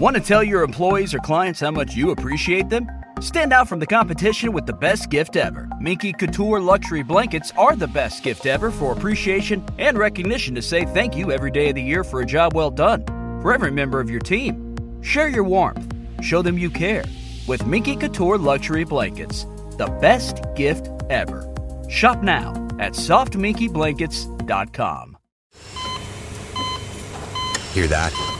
Want to tell your employees or clients how much you appreciate them? Stand out from the competition with the best gift ever. Minky Couture luxury blankets are the best gift ever for appreciation and recognition to say thank you every day of the year for a job well done. For every member of your team, share your warmth, show them you care with Minky Couture luxury blankets. The best gift ever. Shop now at softminkyblankets.com. Hear that?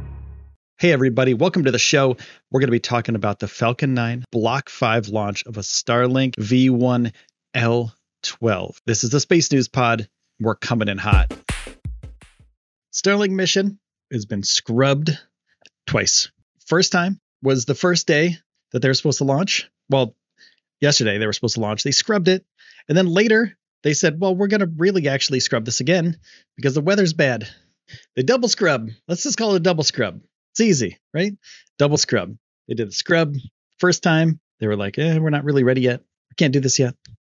Hey, everybody, welcome to the show. We're going to be talking about the Falcon 9 Block 5 launch of a Starlink V1L12. This is the Space News Pod. We're coming in hot. Starlink mission has been scrubbed twice. First time was the first day that they were supposed to launch. Well, yesterday they were supposed to launch. They scrubbed it. And then later they said, well, we're going to really actually scrub this again because the weather's bad. They double scrub. Let's just call it a double scrub. It's easy, right? Double scrub. They did the scrub first time. They were like, eh, we're not really ready yet. We can't do this yet.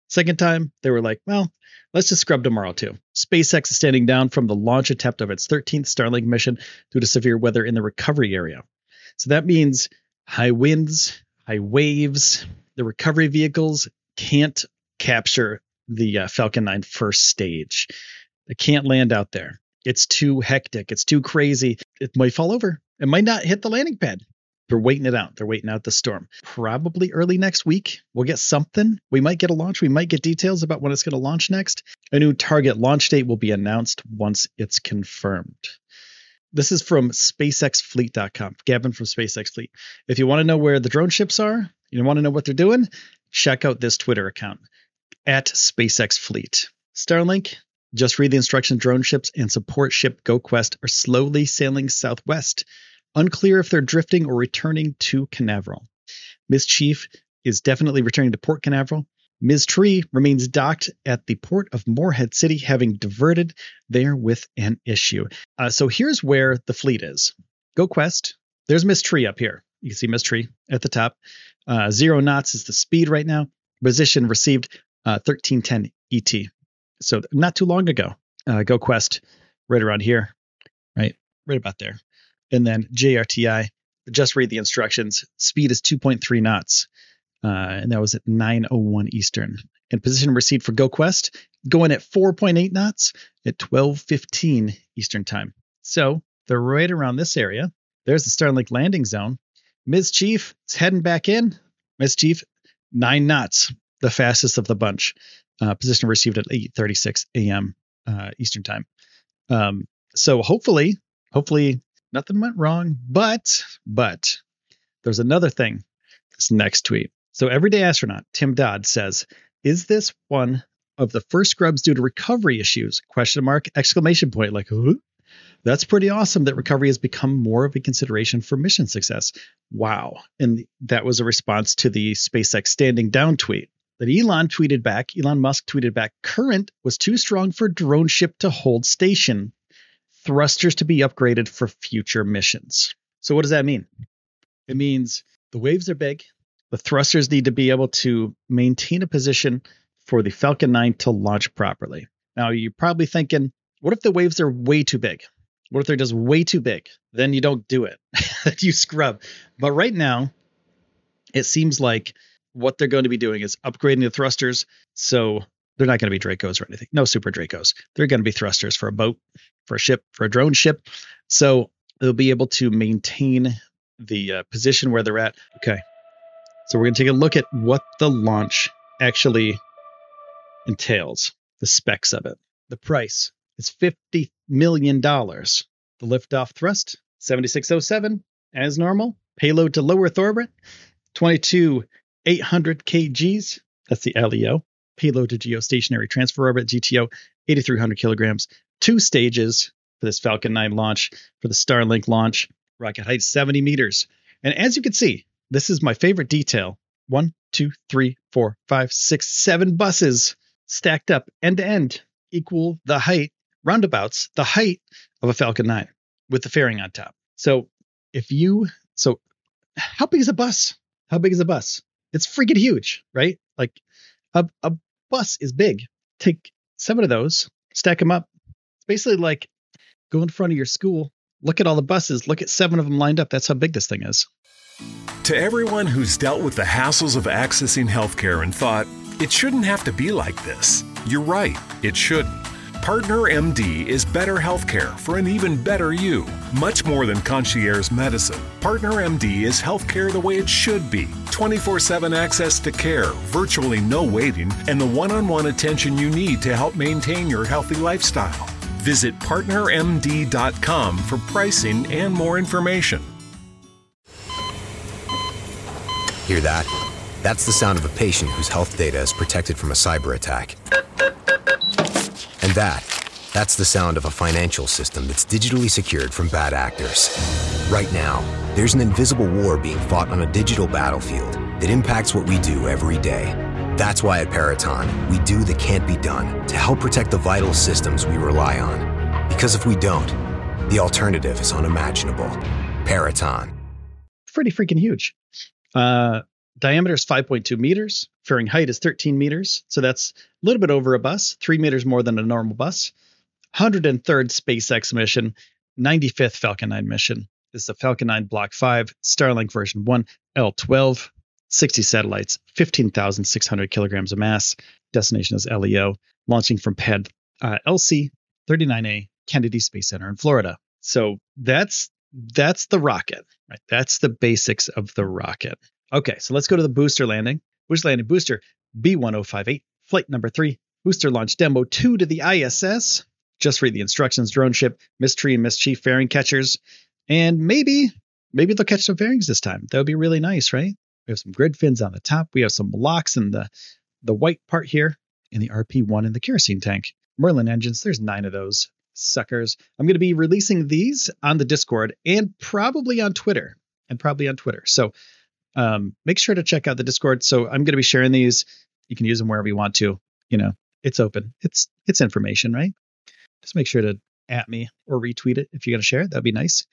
Second time, they were like, well, let's just scrub tomorrow too. SpaceX is standing down from the launch attempt of its 13th Starlink mission due to severe weather in the recovery area. So that means high winds, high waves. The recovery vehicles can't capture the uh, Falcon 9 first stage. They can't land out there. It's too hectic. It's too crazy. It might fall over. It might not hit the landing pad. They're waiting it out. They're waiting out the storm. Probably early next week, we'll get something. We might get a launch. We might get details about when it's going to launch next. A new target launch date will be announced once it's confirmed. This is from SpaceXFleet.com. Gavin from SpaceX Fleet. If you want to know where the drone ships are, you want to know what they're doing, check out this Twitter account at SpaceX Fleet. Starlink, just read the instructions. Drone ships and support ship GoQuest are slowly sailing southwest. Unclear if they're drifting or returning to Canaveral. Ms. Chief is definitely returning to Port Canaveral. Ms. Tree remains docked at the port of Morehead City, having diverted there with an issue. Uh, so here's where the fleet is. GoQuest. There's Ms. Tree up here. You can see Ms. Tree at the top. Uh, zero knots is the speed right now. Position received uh, 1310 ET. So not too long ago, uh, GoQuest right around here, right, right about there, and then JRTI. Just read the instructions. Speed is 2.3 knots, uh, and that was at 9:01 Eastern. And position received for GoQuest going at 4.8 knots at 12:15 Eastern time. So they're right around this area. There's the Starlink landing zone. Ms. Chief is heading back in. Ms. Chief, nine knots, the fastest of the bunch. Uh, position received at 8:36 a.m. Uh, Eastern time. Um, so hopefully, hopefully nothing went wrong. But but there's another thing. This next tweet. So everyday astronaut Tim Dodd says, "Is this one of the first scrubs due to recovery issues?" Question mark exclamation point. Like, that's pretty awesome that recovery has become more of a consideration for mission success. Wow. And that was a response to the SpaceX standing down tweet that Elon tweeted back. Elon Musk tweeted back current was too strong for drone ship to hold station. Thrusters to be upgraded for future missions. So, what does that mean? It means the waves are big. The thrusters need to be able to maintain a position for the Falcon 9 to launch properly. Now, you're probably thinking, what if the waves are way too big? What if they're just way too big? Then you don't do it. you scrub. But right now, it seems like what they're going to be doing is upgrading the thrusters. So they're not going to be Dracos or anything. No super Dracos. They're going to be thrusters for a boat, for a ship, for a drone ship. So they'll be able to maintain the uh, position where they're at. Okay. So we're going to take a look at what the launch actually entails, the specs of it. The price is $50 million. The liftoff thrust, 7607, as normal. Payload to low Earth orbit, 22 800 kgs. That's the LEO. Payload to geostationary transfer orbit, GTO, 8,300 kilograms. Two stages for this Falcon 9 launch, for the Starlink launch. Rocket height 70 meters. And as you can see, this is my favorite detail. One, two, three, four, five, six, seven buses stacked up end to end equal the height, roundabouts, the height of a Falcon 9 with the fairing on top. So if you, so how big is a bus? How big is a bus? It's freaking huge, right? Like a, a bus is big. Take seven of those, stack them up. It's basically like go in front of your school, look at all the buses, look at seven of them lined up. That's how big this thing is. To everyone who's dealt with the hassles of accessing healthcare and thought, it shouldn't have to be like this, you're right, it shouldn't. Partner MD is better healthcare for an even better you. Much more than concierge medicine. Partner MD is healthcare the way it should be 24 7 access to care, virtually no waiting, and the one on one attention you need to help maintain your healthy lifestyle. Visit partnermd.com for pricing and more information. Hear that? That's the sound of a patient whose health data is protected from a cyber attack. And that, that's the sound of a financial system that's digitally secured from bad actors. Right now, there's an invisible war being fought on a digital battlefield that impacts what we do every day. That's why at Peraton, we do the can't be done to help protect the vital systems we rely on. Because if we don't, the alternative is unimaginable. Peraton. Pretty freaking huge. Uh, diameter is 5.2 meters. Fairing height is 13 meters. So that's a little bit over a bus, three meters more than a normal bus. 103rd SpaceX mission, 95th Falcon 9 mission. This is the Falcon 9 Block 5, Starlink version 1, L12, 60 satellites, 15,600 kilograms of mass. Destination is LEO, launching from pad uh, LC 39A, Kennedy Space Center in Florida. So that's that's the rocket, right? That's the basics of the rocket. Okay, so let's go to the booster landing. Booster landing booster B1058, flight number three, booster launch demo two to the ISS. Just read the instructions. Drone ship, Mystery and Mischief fairing catchers, and maybe maybe they'll catch some fairings this time. That would be really nice, right? We have some grid fins on the top. We have some locks in the the white part here, and the RP1 in the kerosene tank. Merlin engines. There's nine of those suckers. I'm going to be releasing these on the Discord and probably on Twitter and probably on Twitter. So um, make sure to check out the Discord. So I'm going to be sharing these. You can use them wherever you want to. You know, it's open. It's it's information, right? Just make sure to at me or retweet it if you're going to share it. That'd be nice.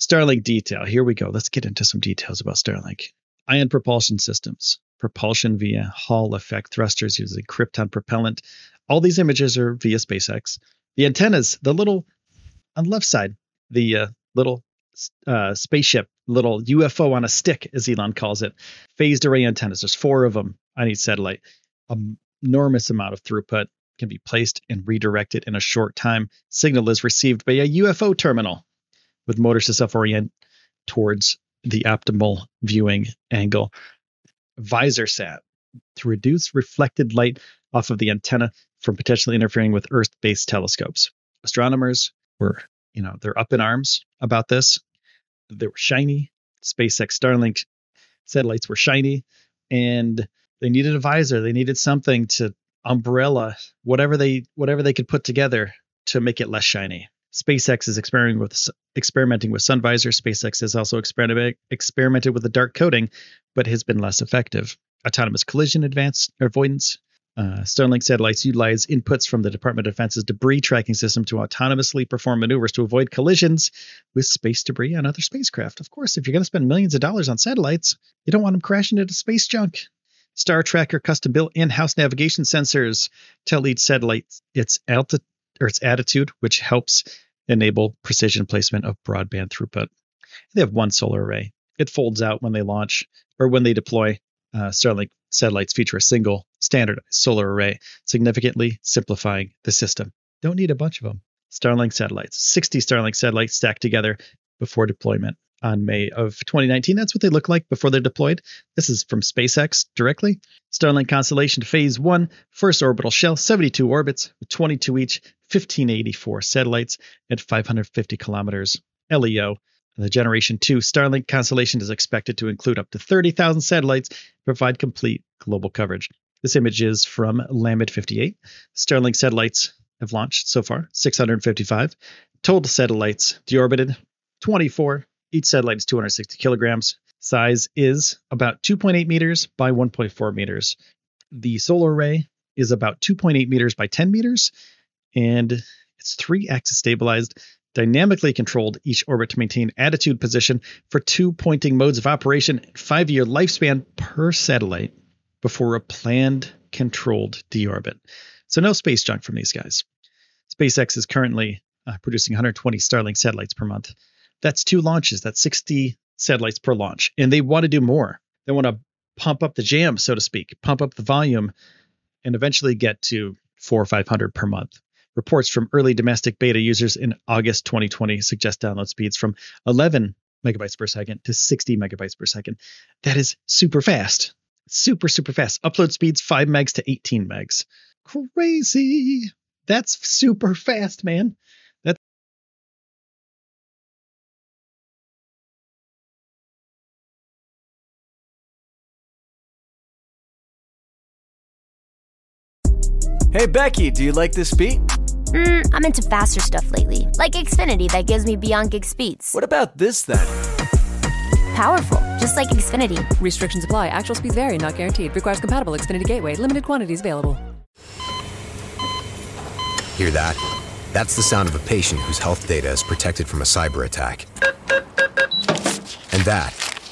Starlink detail. Here we go. Let's get into some details about Starlink. Ion propulsion systems. Propulsion via Hall effect thrusters using krypton propellant. All these images are via SpaceX. The antennas, the little on the left side, the uh, little uh, spaceship, little UFO on a stick, as Elon calls it. Phased array antennas. There's four of them on each satellite. An enormous amount of throughput can be placed and redirected in a short time. Signal is received by a UFO terminal with motors to self orient towards the optimal viewing angle. Visor sat to reduce reflected light off of the antenna from potentially interfering with Earth based telescopes. Astronomers were, you know, they're up in arms about this. They were shiny. SpaceX Starlink satellites were shiny and they needed a visor. They needed something to umbrella whatever they whatever they could put together to make it less shiny. SpaceX is experimenting with experimenting with sun visor. SpaceX has also experimented experimented with a dark coating, but has been less effective. Autonomous collision advance avoidance. Uh, Starlink satellites utilize inputs from the Department of Defense's debris tracking system to autonomously perform maneuvers to avoid collisions with space debris on other spacecraft. Of course, if you're going to spend millions of dollars on satellites, you don't want them crashing into space junk. Star Tracker custom built in-house navigation sensors tell each satellite its altitude or its attitude, which helps enable precision placement of broadband throughput. They have one solar array. It folds out when they launch or when they deploy. Uh, Starlink satellites feature a single standardized solar array, significantly simplifying the system. Don't need a bunch of them. Starlink satellites, 60 Starlink satellites stacked together before deployment on May of 2019. That's what they look like before they're deployed. This is from SpaceX directly. Starlink Constellation Phase 1, first orbital shell, 72 orbits, 22 each, 1584 satellites at 550 kilometers LEO. The Generation 2 Starlink constellation is expected to include up to 30,000 satellites and provide complete global coverage. This image is from Lamed 58. Starlink satellites have launched so far, 655. Total satellites deorbited, 24. Each satellite is 260 kilograms. Size is about 2.8 meters by 1.4 meters. The solar array is about 2.8 meters by 10 meters, and it's three axis stabilized, dynamically controlled each orbit to maintain attitude position for two pointing modes of operation, five year lifespan per satellite before a planned controlled deorbit. So, no space junk from these guys. SpaceX is currently uh, producing 120 Starlink satellites per month. That's two launches, that's 60 satellites per launch. And they want to do more. They want to pump up the jam, so to speak, pump up the volume, and eventually get to four or 500 per month. Reports from early domestic beta users in August 2020 suggest download speeds from 11 megabytes per second to 60 megabytes per second. That is super fast. Super, super fast. Upload speeds 5 megs to 18 megs. Crazy. That's super fast, man. Hey Becky, do you like this beat? Mm, I'm into faster stuff lately, like Xfinity that gives me beyond gig speeds. What about this then? Powerful, just like Xfinity. Restrictions apply. Actual speeds vary, not guaranteed. Requires compatible Xfinity gateway. Limited quantities available. Hear that? That's the sound of a patient whose health data is protected from a cyber attack. And that,